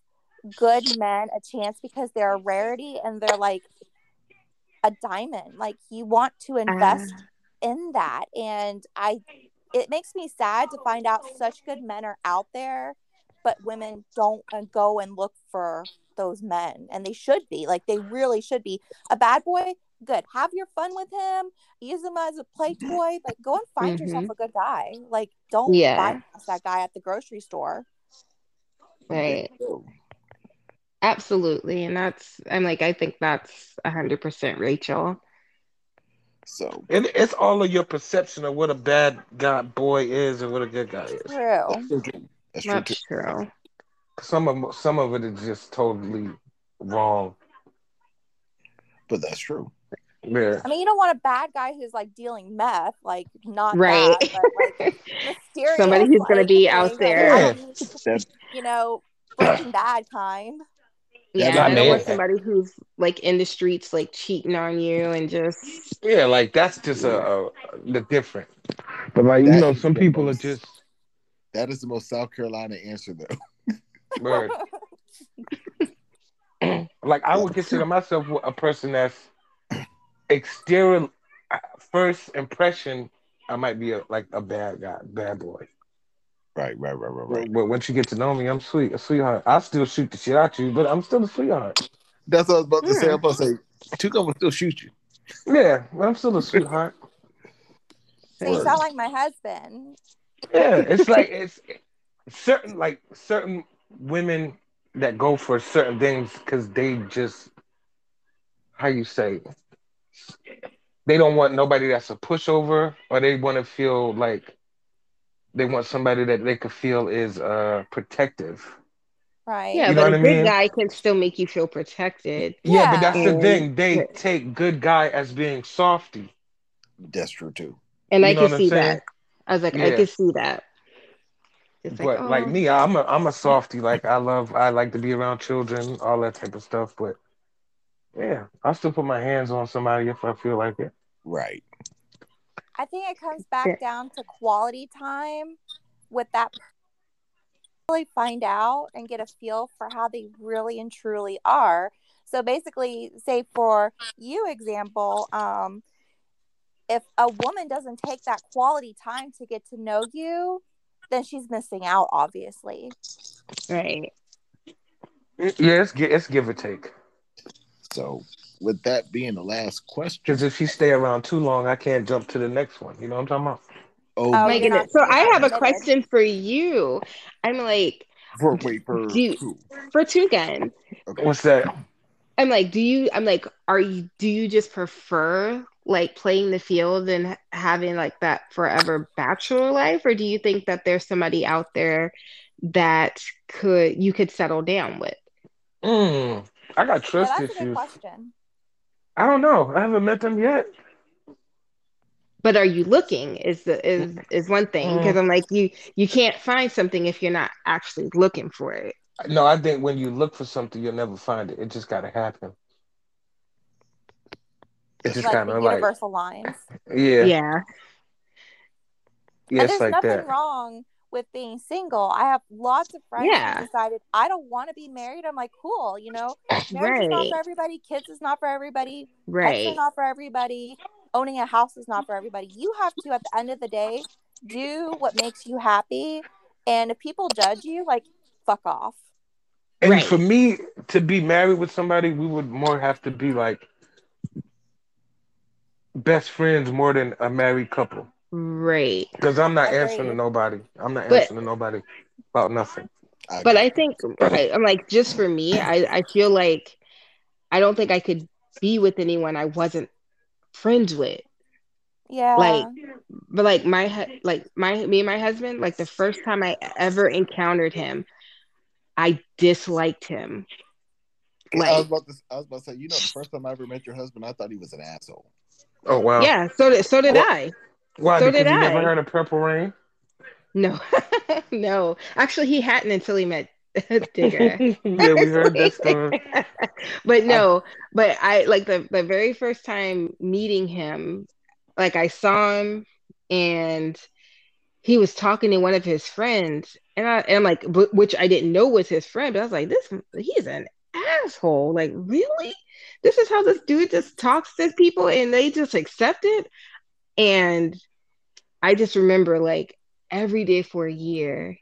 good men a chance because they're a rarity and they're like a diamond. Like you want to invest Ah. in that, and I, it makes me sad to find out such good men are out there but women don't uh, go and look for those men and they should be like they really should be a bad boy good have your fun with him use him as a play toy but go and find yourself a good guy like don't Yeah. bypass that guy at the grocery store Right. Absolutely. And that's, I'm like, I think that's 100% Rachel. So It, it's all of your perception of what a bad guy boy is and what a good guy is. true that's true. That's Too. true. Some of some of it is just totally wrong. But that's true. Yeah. i mean you don't want a bad guy who's like dealing meth like not Right. that, but like Somebody who's gonna be out there. That- you know breaking bad kind Yeah. Yeah, I don't want somebody who's like in the streets, like cheating on you and just, Yeah, like that's just a, a the different. But like you That know, some people are just That is the most South Carolina answer, though. word. like I would consider myself a person that's exterior first impression. I might be a, like a bad guy, bad boy. Right, right, right, right, right. But once you get to know me, I'm sweet, a sweetheart. I still shoot the shit out you, but I'm still a sweetheart. That's what I was about to say. I'm about to say, Tuka will still shoot you. Yeah, but I'm still a sweetheart. So you sound like my husband. Yeah, it's like it's certain like certain women that go for certain things because they just how you say they don't want nobody that's a pushover or they want to feel like they want somebody that they could feel is uh protective. Right. Yeah, You know but what a I good mean? guy can still make you feel protected. Yeah, but that's the thing. They take good guy as being softy. That's true too. And You I can see that. I was like, I Yeah. can see that. It's but like oh, me, I'm a I'm a softy. Like I love I like to be around children, all that type of stuff. But yeah, I still put my hands on somebody if I feel like it. Right. I think it comes back Yeah. down to quality time with that really find out and get a feel for how they really and truly are. So basically, say for you example, um, if a woman doesn't take that quality time to get to know you, then she's missing out, obviously. right. Yeah, it's it's give or take. So, with that being the last question, Because if you stay around too long, I can't jump to the next one. You know what I'm talking about? oh, Oh, My you're goodness. So I have a question for you. I'm like, for wait for Do you- who? for Two Gun, Okay. What's that? I'm like, do you? I'm like, are you? Do you just prefer like playing the field and having like that forever bachelor life, or do you think that there's somebody out there that could you could settle down with? Mm, I got Yeah, trust that's a good issues. question. I don't know. I haven't met them yet. But are you looking? Is the is is one thing because I'm like you you can't find something if you're not actually looking for it. No, I think when you look for something, you'll never find it. It just got to happen. It's just Like kind of like, universal lines. yeah, yeah, Yeah, and there's like nothing that. wrong with being single. I have lots of friends Yeah. who decided I don't want to be married. I'm like, cool, you know, marriage is not for everybody, kids is not for everybody, pets are right. not for everybody, owning a house is not for everybody. You have to, at the end of the day, do what makes you happy. And if people judge you, like, fuck off. And Right. for me to be married with somebody, we would more have to be like best friends more than a married couple. Right. Because I'm not Agreed. answering to nobody. I'm not But- answering to nobody about nothing. I But I think I, I'm like just for me, I I feel like I don't think I could be with anyone I wasn't friends with. Yeah. Like, but like my like my me and my husband, like the first time I ever encountered him, I disliked him. I was Like, about to. I was about to say. You know, the first time I ever met your husband, I thought he was an asshole. Oh wow. yeah. So did so did Well- I. Why? So did you never heard of Purple Rain? No, no. Actually, he hadn't until he met Digger. yeah, we heard that story. but no, uh, but I like the the very first time meeting him, like I saw him and he was talking to one of his friends, and I and I'm like, which I didn't know was his friend, but I was like, this he's an asshole. Like, really? This is how this dude just talks to people, and they just accept it. And I just remember like every day for a year,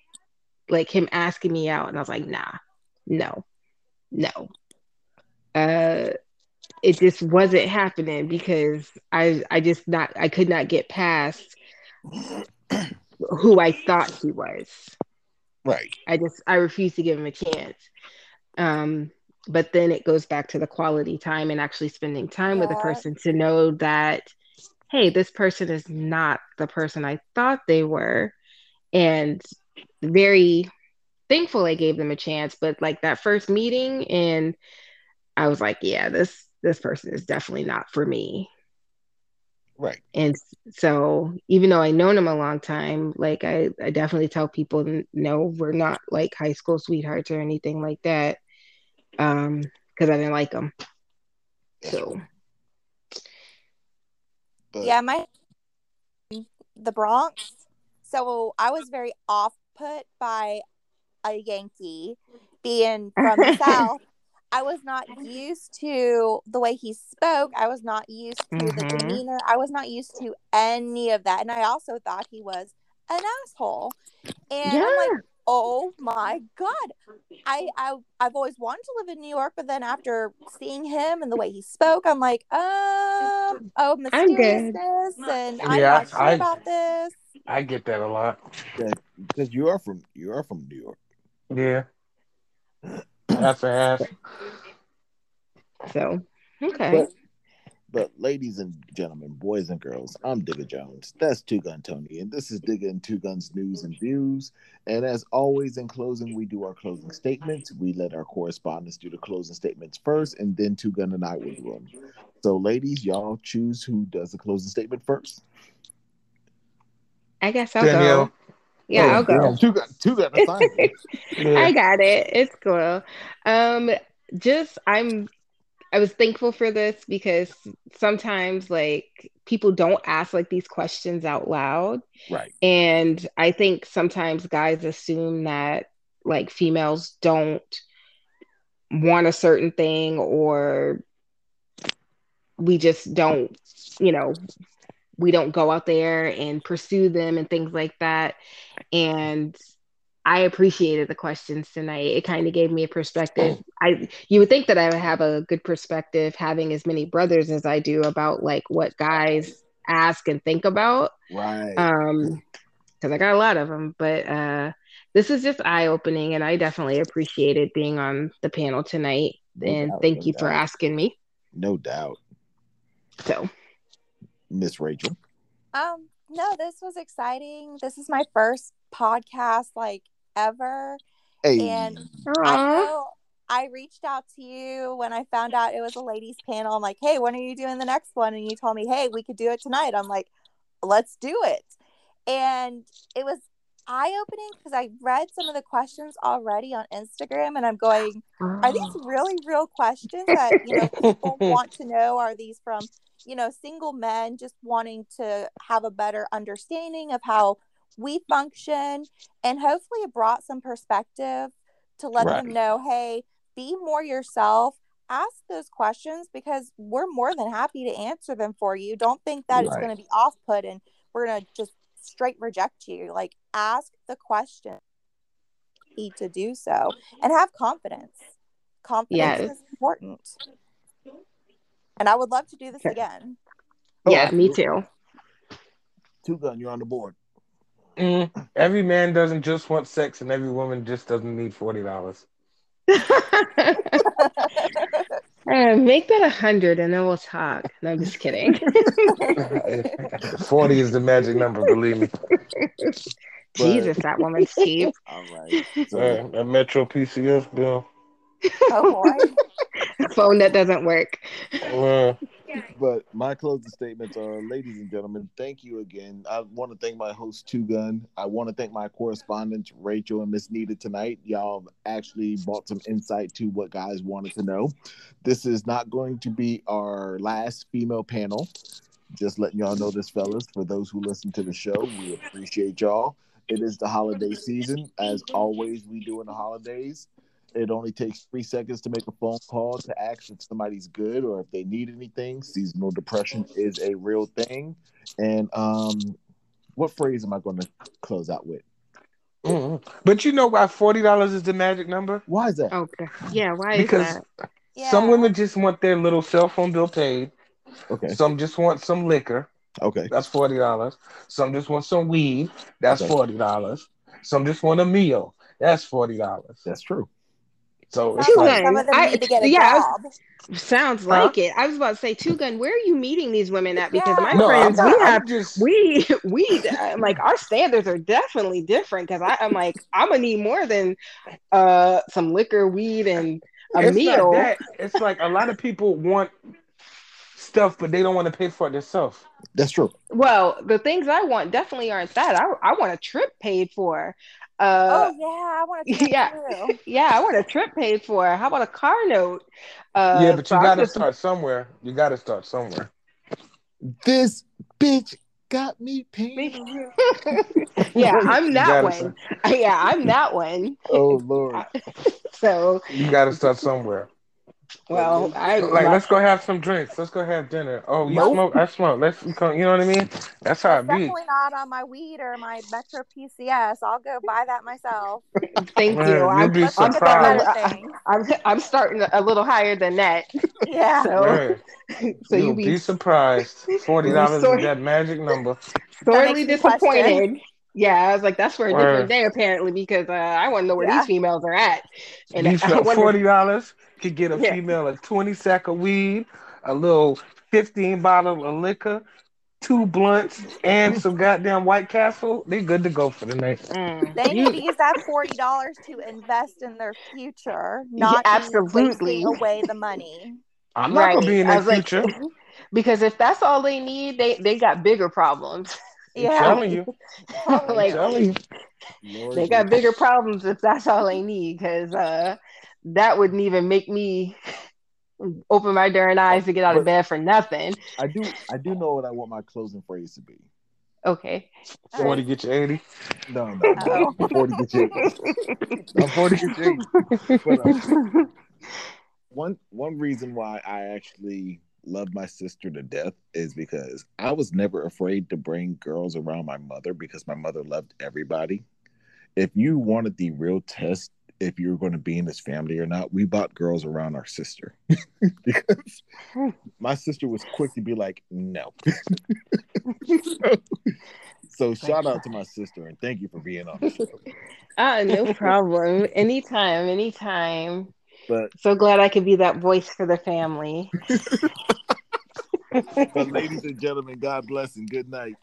like him asking me out, and I was like, nah, no, no. Uh, it just wasn't happening because I I just not I could not get past who I thought he was. Right. I just I refused to give him a chance. Um, but then it goes back to the quality time and actually spending time with a person to know that, hey, this person is not the person I thought they were, and very thankful I gave them a chance. But like that first meeting, and I was like, yeah, this this person is definitely not for me. Right. And so, even though I known him a long time, like I, I definitely tell people, no, we're not like high school sweethearts or anything like that, um, because I didn't like him. So, But yeah, my the Bronx. So I was very off put by a Yankee being from the South. I was not used to the way he spoke. I was not used to the Mhm. demeanor. I was not used to any of that. And I also thought he was an asshole. And Yeah. I'm like, oh my God. I, I I've always wanted to live in New York, but then after seeing him and the way he spoke, I'm like, um, oh I'm good. mysteriousness, and I'm Yeah, not sure I- about this. I get that a lot. Because you are from you are from New York. Yeah. Half and half. So okay. But, but ladies and gentlemen, boys and girls, I'm Digger Jones. That's Two Gun Tony, and this is Digger and Two Guns News and Views. And as always, in closing, we do our closing statements. We let our correspondents do the closing statements first, and then Two Gun and I will do them. So, ladies, y'all choose who does the closing statement first. I guess I'll Danielle. go. Yeah, Oh, I'll go. damn, Two Gun, Two Gun assigned. Yeah. I got it. It's cool. Um, just I'm I was thankful for this because sometimes like people don't ask like these questions out loud. right. And I think sometimes guys assume that like females don't want a certain thing or we just don't, you know, we don't go out there and pursue them and things like that. And I appreciated the questions tonight. It kind of gave me a perspective. I you would think that I would have a good perspective having as many brothers as I do about like what guys ask and think about Right. um because i got a lot of them but uh this is just eye-opening and i definitely appreciated being on the panel tonight No and doubt, thank no you for asking me no doubt. so Miss Rachel. Um, no, this was exciting. This is my first podcast like ever. Hey. And I know I reached out to you when I found out it was a ladies panel. I'm like, hey, when are you doing the next one? And you told me, hey, we could do it tonight. I'm like, let's do it. And it was eye opening because I read some of the questions already on Instagram and I'm going, are these really real questions that you know people want to know? Are these from you know single men just wanting to have a better understanding of how we function? And hopefully it brought some perspective to let them know, hey, be more yourself. Ask those questions because we're more than happy to answer them for you. Don't think that it's going to be off put and we're going to just straight reject you. Like, ask the question need to do so and have confidence. Confidence Yes. is important. And I would love to do this Okay. again. yeah me too Two Gun, you're on the board. Mm, every man doesn't just want sex, and every woman just doesn't need forty dollars. Uh, make that a hundred and then we'll talk no i'm just kidding Forty is the magic number, believe me. jesus that woman's cheap All right. So, Uh, a Metro PCS bill. oh boy. phone that doesn't work Uh, but my closing statements are, ladies and gentlemen, thank you again. I want to thank my host, Two Gun. I want to thank my correspondents, Rachel and Miss Nita, tonight. Y'all actually brought some insight to what guys wanted to know. This is not going to be our last female panel. Just letting y'all know this, fellas. For those who listen to the show, we appreciate y'all. It is the holiday season. As always, we do in the holidays. It only takes three seconds to make a phone call to ask if somebody's good or if they need anything. Seasonal depression is a real thing. And um, what phrase am I going to close out with? mm. But you know why forty dollars is the magic number? Why is that? okay yeah why Because is that Yeah. some women just want their little cell phone bill paid. Okay. Some just want some liquor. Okay. That's forty dollars. Some just want some weed. That's Okay. forty dollars. Some just want a meal. That's forty dollars. That's true. So it's Two like, Some I- need to get a yeah, I job. sounds Huh? like it i was about to say two gun where are you meeting these women at because my no, friends not, we have I'm just we we I'm like our standards are definitely different because I'm like I'm gonna need more than uh some liquor, weed, and a it's meal. not that. It's like a lot of people want stuff, but they don't want to pay for it themselves. That's true. Well, the things I want definitely aren't that. I I want a trip paid for. Oh Uh, yeah, I want to check yeah. too. yeah, I want a trip paid for. How about a car note? Uh, yeah, but you I'm got to just- start somewhere. You got to start somewhere. This bitch got me paying. yeah, I'm that gotta one. Yeah, I'm that one. Oh Lord. So You got to start somewhere. Well, I Like, my- let's go have some drinks. Let's go have dinner. Oh, you Nope. smoke? I smoke. Let's come. You know what I mean? That's how It's it be. definitely not on my weed or my Metro PCS. I'll go buy that myself. thank Man, you. you'll I'm, be I'm look surprised. I'm I'm starting a little higher than that. Yeah. So Man, so you'll you be, be surprised. Forty dollars Sorry. is that magic number. sorely makes me disappointed. Yeah, I was like, that's for a Word. different day apparently because uh, I want to know where Yeah. these females are at. And These I wonder- forty dollars could get a Yeah. female a twenty sack of weed, a little fifteen bottle of liquor, two blunts, and some goddamn White Castle. They good to go for the night. Mm. They need to use that forty dollars to invest in their future, not be absolutely. wasting away the money. I'm not gonna be in I their was like, future. because if that's all they need, they they got bigger problems. I'm Yeah. telling you. I'm like telling you. Lord they got bigger problems if that's all they need. Because uh, that wouldn't even make me open my darn eyes to get out of bed for nothing. I do. I do know what I want my closing phrase to be. Okay. Forty get you eighty. No, no, no. Oh. Forty get you. I'm forty get you. But, uh, one one reason why I actually love my sister to death is because I was never afraid to bring girls around my mother because my mother loved everybody. If you wanted the real test if you were going to be in this family or not, we bought girls around our sister because my sister was quick to be like, no. so, so shout out to my sister and thank you for being on the show. Ah, no problem. Anytime, anytime. But So glad I could be that voice for the family. but ladies and gentlemen, God bless and good night.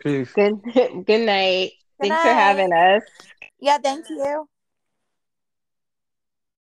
Peace. Good good night. Good Thanks for having us. Yeah, thank you.